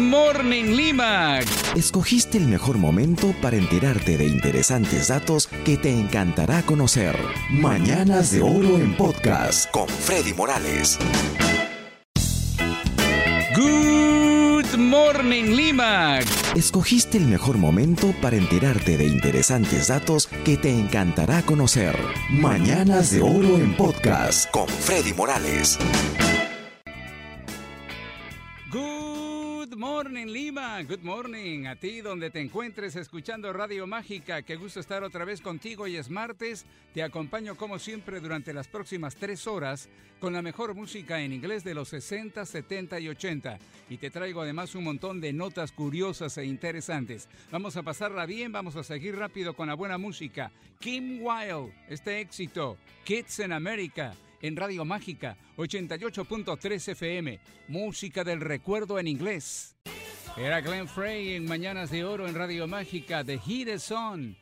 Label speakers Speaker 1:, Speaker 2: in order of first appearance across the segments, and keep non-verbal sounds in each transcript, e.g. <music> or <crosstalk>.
Speaker 1: Morning Lima.
Speaker 2: Escogiste el mejor momento para enterarte de interesantes datos que te encantará conocer. Mañanas de Oro en podcast con Freddy Morales.
Speaker 1: Good Morning Lima.
Speaker 2: Escogiste el mejor momento para enterarte de interesantes datos que te encantará conocer. Mañanas de Oro en podcast con Freddy Morales.
Speaker 1: Morning Lima, good morning a ti donde te encuentres escuchando Radio Mágica. Qué gusto estar otra vez contigo y es martes. Te acompaño como siempre durante las próximas tres horas con la mejor música en inglés de los 60, 70 y 80. Y te traigo además un montón de notas curiosas e interesantes. Vamos a pasarla bien, vamos a seguir rápido con la buena música. Kim Wilde, este éxito, Kids in America en Radio Mágica 88.3 FM, música del recuerdo en inglés. Era Glenn Frey en Mañanas de Oro en Radio Mágica, The Heat is On.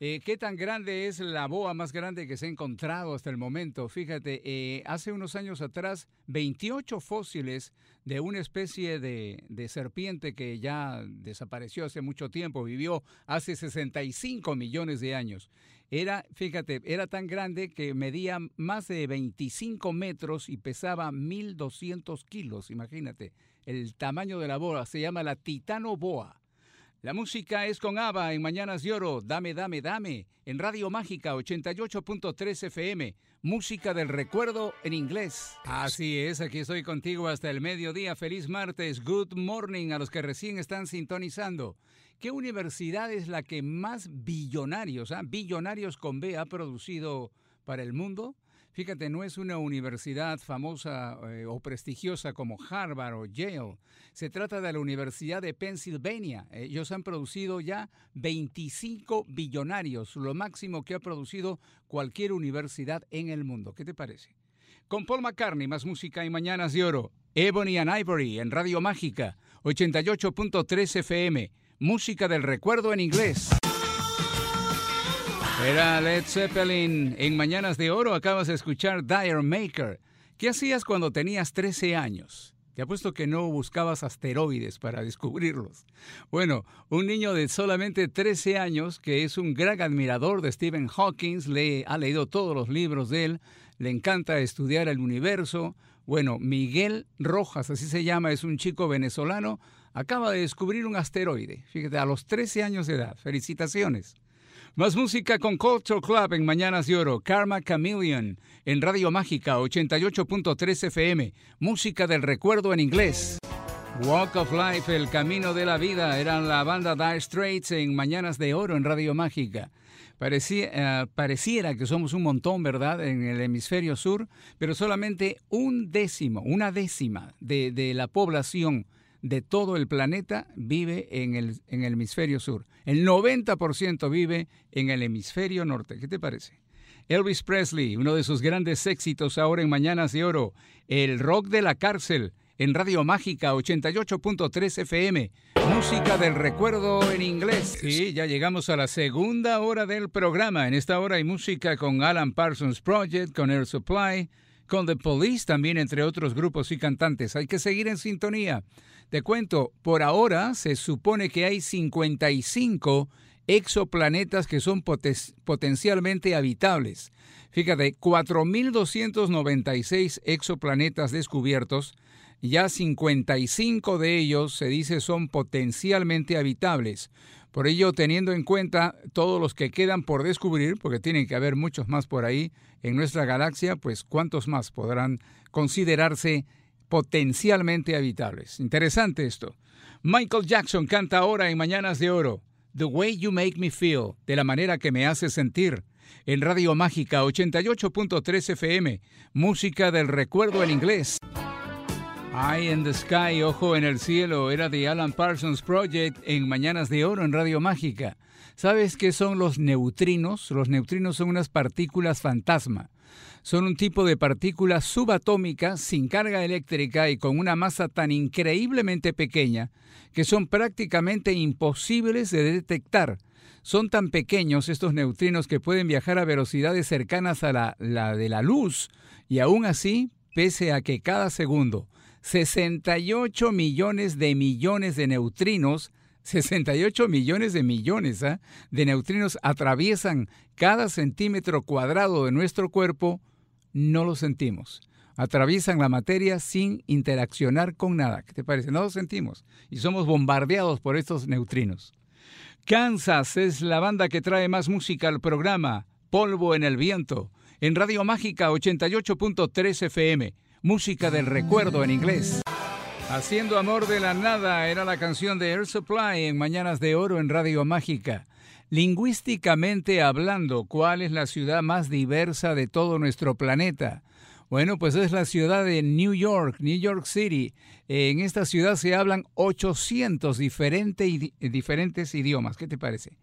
Speaker 1: Eh, ¿Qué tan grande es la boa más grande que se ha encontrado hasta el momento? Fíjate, eh, hace unos años atrás, 28 fósiles de una especie de, de, serpiente que ya desapareció hace mucho tiempo, vivió hace 65 millones de años. Era, fíjate, era tan grande que medía más de 25 metros y pesaba 1.200 kilos, imagínate. El tamaño de la boa se llama la Titano Boa. La música es con ABBA en Mañanas de Oro, Dame, Dame, Dame, en Radio Mágica 88.3 FM, música del recuerdo en inglés. Así es, aquí estoy contigo hasta el mediodía. Feliz martes, good morning a los que recién están sintonizando. ¿Qué universidad es la que más billonarios, ah, billonarios con B ha producido para el mundo? Fíjate, no es una universidad famosa eh, o prestigiosa como Harvard o Yale. Se trata de la Universidad de Pennsylvania. Ellos han producido ya 25 billonarios, lo máximo que ha producido cualquier universidad en el mundo. ¿Qué te parece? Con Paul McCartney, más música y Mañanas de Oro. Ebony and Ivory en Radio Mágica, 88.3 FM. Música del recuerdo en inglés. Era Led Zeppelin. En Mañanas de Oro acabas de escuchar Dire Maker. ¿Qué hacías cuando tenías 13 años? Te apuesto que no buscabas asteroides para descubrirlos. Bueno, un niño de solamente 13 años, que es un gran admirador de Stephen Hawking, le ha leído todos los libros de él, le encanta estudiar el universo. Bueno, Miguel Rojas, así se llama, es un chico venezolano, acaba de descubrir un asteroide. Fíjate, a los 13 años de edad. Felicitaciones. Más música con Culture Club en Mañanas de Oro, Karma Chameleon en Radio Mágica 88.3 FM, música del recuerdo en inglés. Walk of Life, El Camino de la Vida, eran la banda Dire Straits en Mañanas de Oro en Radio Mágica. Parecía, uh, pareciera que somos un montón, ¿verdad?, en el hemisferio sur, pero solamente un décimo, una décima de, de la población de todo el planeta vive en el, en el hemisferio sur. El 90% vive en el hemisferio norte. ¿Qué te parece? Elvis Presley, uno de sus grandes éxitos ahora en Mañanas de Oro, El Rock de la Cárcel, en Radio Mágica 88.3 FM, música del recuerdo en inglés. Sí, ya llegamos a la segunda hora del programa. En esta hora hay música con Alan Parsons Project, con Air Supply, con The Police también, entre otros grupos y cantantes. Hay que seguir en sintonía. Te cuento, por ahora se supone que hay 55 exoplanetas que son potencialmente habitables. Fíjate, 4.296 exoplanetas descubiertos, ya 55 de ellos se dice son potencialmente habitables. Por ello, teniendo en cuenta todos los que quedan por descubrir, porque tienen que haber muchos más por ahí en nuestra galaxia, pues cuántos más podrán considerarse potencialmente habitables. Interesante esto. Michael Jackson canta ahora en Mañanas de Oro, The Way You Make Me Feel, de la manera que me hace sentir, en Radio Mágica 88.3 FM, música del recuerdo en inglés. Eye in the Sky, Ojo en el Cielo, era de Alan Parsons Project en Mañanas de Oro en Radio Mágica. ¿Sabes qué son los neutrinos? Los neutrinos son unas partículas fantasma son un tipo de partícula subatómica sin carga eléctrica y con una masa tan increíblemente pequeña que son prácticamente imposibles de detectar. Son tan pequeños estos neutrinos que pueden viajar a velocidades cercanas a la, la de la luz y aún así, pese a que cada segundo 68 millones de millones de neutrinos 68 millones de millones ¿ah? de neutrinos atraviesan cada centímetro cuadrado de nuestro cuerpo, no lo sentimos. Atraviesan la materia sin interaccionar con nada. ¿Qué te parece? No lo sentimos. Y somos bombardeados por estos neutrinos. Kansas es la banda que trae más música al programa. Polvo en el viento. En Radio Mágica 88.3 FM. Música del recuerdo en inglés. Haciendo amor de la nada era la canción de Air Supply en Mañanas de Oro en Radio Mágica. Lingüísticamente hablando, ¿cuál es la ciudad más diversa de todo nuestro planeta? Bueno, pues es la ciudad de New York, New York City. En esta ciudad se hablan 800 diferentes idiomas. ¿Qué te parece?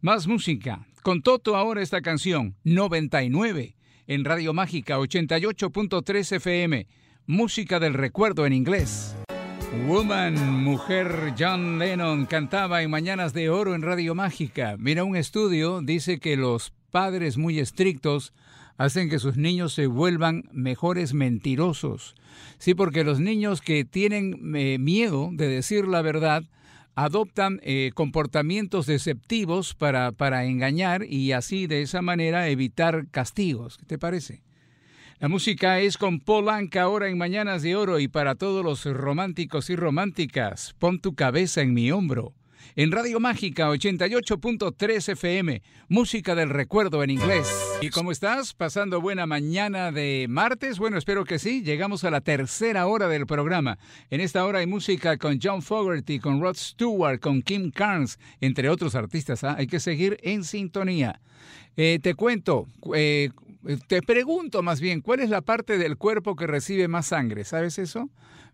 Speaker 1: Más música. Con Toto ahora esta canción, 99, en Radio Mágica 88.3 FM. Música del recuerdo en inglés. Woman, mujer John Lennon, cantaba en Mañanas de Oro en Radio Mágica. Mira, un estudio dice que los padres muy estrictos hacen que sus niños se vuelvan mejores mentirosos. Sí, porque los niños que tienen eh, miedo de decir la verdad adoptan eh, comportamientos deceptivos para, para engañar y así de esa manera evitar castigos. ¿Qué te parece? La música es con Polanca ahora en Mañanas de Oro y para todos los románticos y románticas, pon tu cabeza en mi hombro. En Radio Mágica 88.3 FM, música del recuerdo en inglés. ¿Y cómo estás? ¿Pasando buena mañana de martes? Bueno, espero que sí. Llegamos a la tercera hora del programa. En esta hora hay música con John Fogerty, con Rod Stewart, con Kim Carnes, entre otros artistas. ¿ah? Hay que seguir en sintonía. Eh, te cuento, eh, te pregunto más bien, ¿cuál es la parte del cuerpo que recibe más sangre? ¿Sabes eso?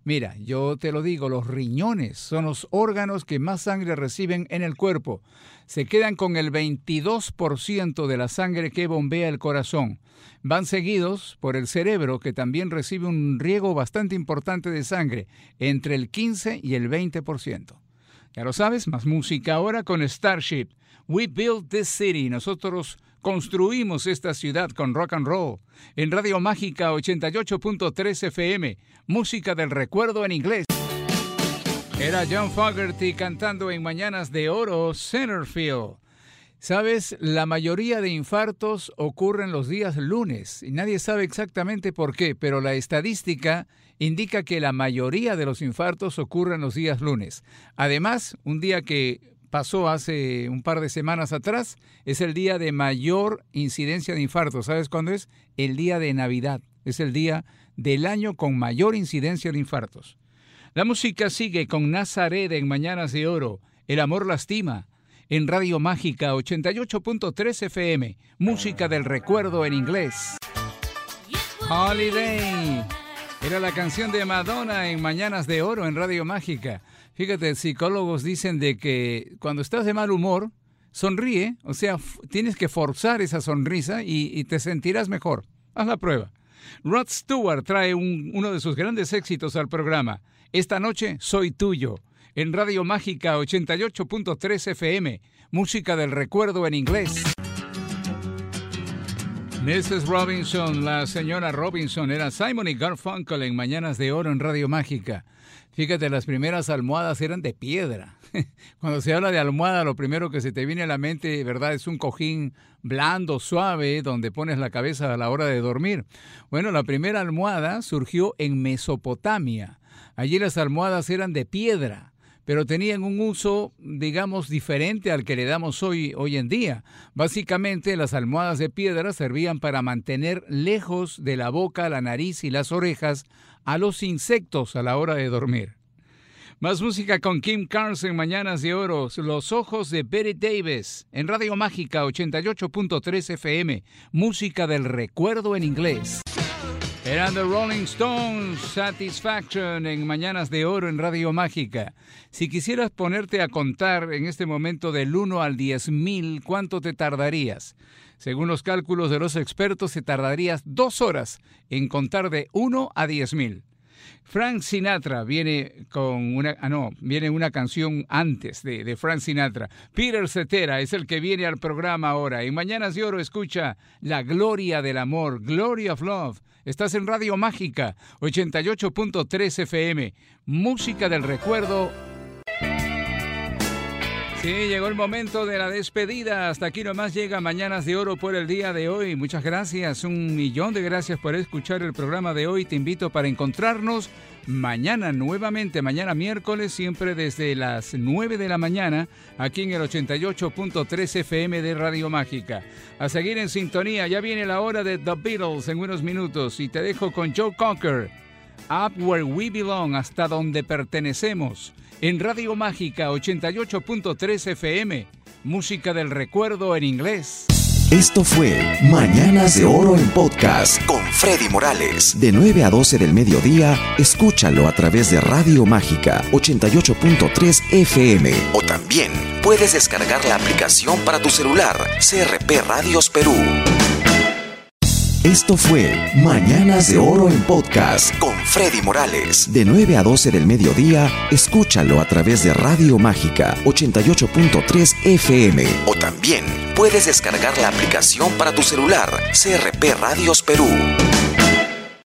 Speaker 1: Mira, yo te lo digo, los riñones son los órganos que más sangre reciben en el cuerpo. Se quedan con el 22% de la sangre que bombea el corazón. Van seguidos por el cerebro, que también recibe un riego bastante importante de sangre, entre el 15 y el 20%. Ya lo sabes, más música ahora con Starship. We Built This City. Nosotros construimos esta ciudad con rock and roll. En Radio Mágica 88.3 FM, música del recuerdo en inglés. Era John Fogerty cantando en Mañanas de Oro, Centerfield. Sabes, la mayoría de infartos ocurren los días lunes y nadie sabe exactamente por qué, pero la estadística indica que la mayoría de los infartos ocurren los días lunes. Además, un día que pasó hace un par de semanas atrás, es el día de mayor incidencia de infartos. ¿Sabes cuándo es? El día de Navidad. Es el día del año con mayor incidencia de infartos. La música sigue con Nazaret en Mañanas de Oro. El amor lastima. En Radio Mágica 88.3 FM. Música del recuerdo en inglés. Holiday. Era la canción de Madonna en Mañanas de Oro en Radio Mágica. Fíjate, psicólogos dicen de que cuando estás de mal humor, sonríe, o sea, tienes que forzar esa sonrisa y, te sentirás mejor. Haz la prueba. Rod Stewart trae uno de sus grandes éxitos al programa. Esta noche soy tuyo. En Radio Mágica 88.3 FM. Música del recuerdo en inglés. Mrs. Robinson, la señora Robinson, era Simon y Garfunkel en Mañanas de Oro en Radio Mágica. Fíjate, las primeras almohadas eran de piedra. <laughs> Cuando se habla de almohada, lo primero que se te viene a la mente, ¿verdad? Es un cojín blando, suave, donde pones la cabeza a la hora de dormir. Bueno, la primera almohada surgió en Mesopotamia. Allí las almohadas eran de piedra pero tenían un uso, digamos, diferente al que le damos hoy, hoy en día. Básicamente, las almohadas de piedra servían para mantener lejos de la boca, la nariz y las orejas a los insectos a la hora de dormir. Más música con Kim Carnes en Mañanas de Oro, Los Ojos de Betty Davis, en Radio Mágica 88.3 FM, música del recuerdo en inglés. Eran The Rolling Stones, Satisfaction en Mañanas de Oro en Radio Mágica. Si quisieras ponerte a contar en este momento del 1 al 10 mil, ¿cuánto te tardarías? Según los cálculos de los expertos, te tardarías dos horas en contar de 1 a 10 mil. Frank Sinatra viene con una, ah no, viene una canción antes de, Frank Sinatra. Peter Cetera es el que viene al programa ahora. Y Mañanas de Oro escucha La Gloria del Amor, Glory of Love. Estás en Radio Mágica, 88.3 FM. Música del recuerdo Sí, llegó el momento de la despedida. Hasta aquí nomás llega Mañanas de Oro por el día de hoy. Muchas gracias, un millón de gracias por escuchar el programa de hoy. Te invito para encontrarnos mañana nuevamente, mañana miércoles, siempre desde las 9 de la mañana, aquí en el 88.3 FM de Radio Mágica. A seguir en sintonía, ya viene la hora de The Beatles en unos minutos y te dejo con Joe Cocker. Up Where We Belong, hasta donde pertenecemos en Radio Mágica 88.3 FM, música del recuerdo en inglés.
Speaker 2: Esto fue Mañanas de Oro en Podcast con Freddy Morales. De 9 a 12 del mediodía, escúchalo a través de Radio Mágica 88.3 FM. O también puedes descargar la aplicación para tu celular CRP Radios Perú. Esto fue Mañanas de Oro en Podcast con Freddy Morales. De 9 a 12 del mediodía, escúchalo a través de Radio Mágica 88.3 FM. O también puedes descargar la aplicación para tu celular CRP Radios Perú.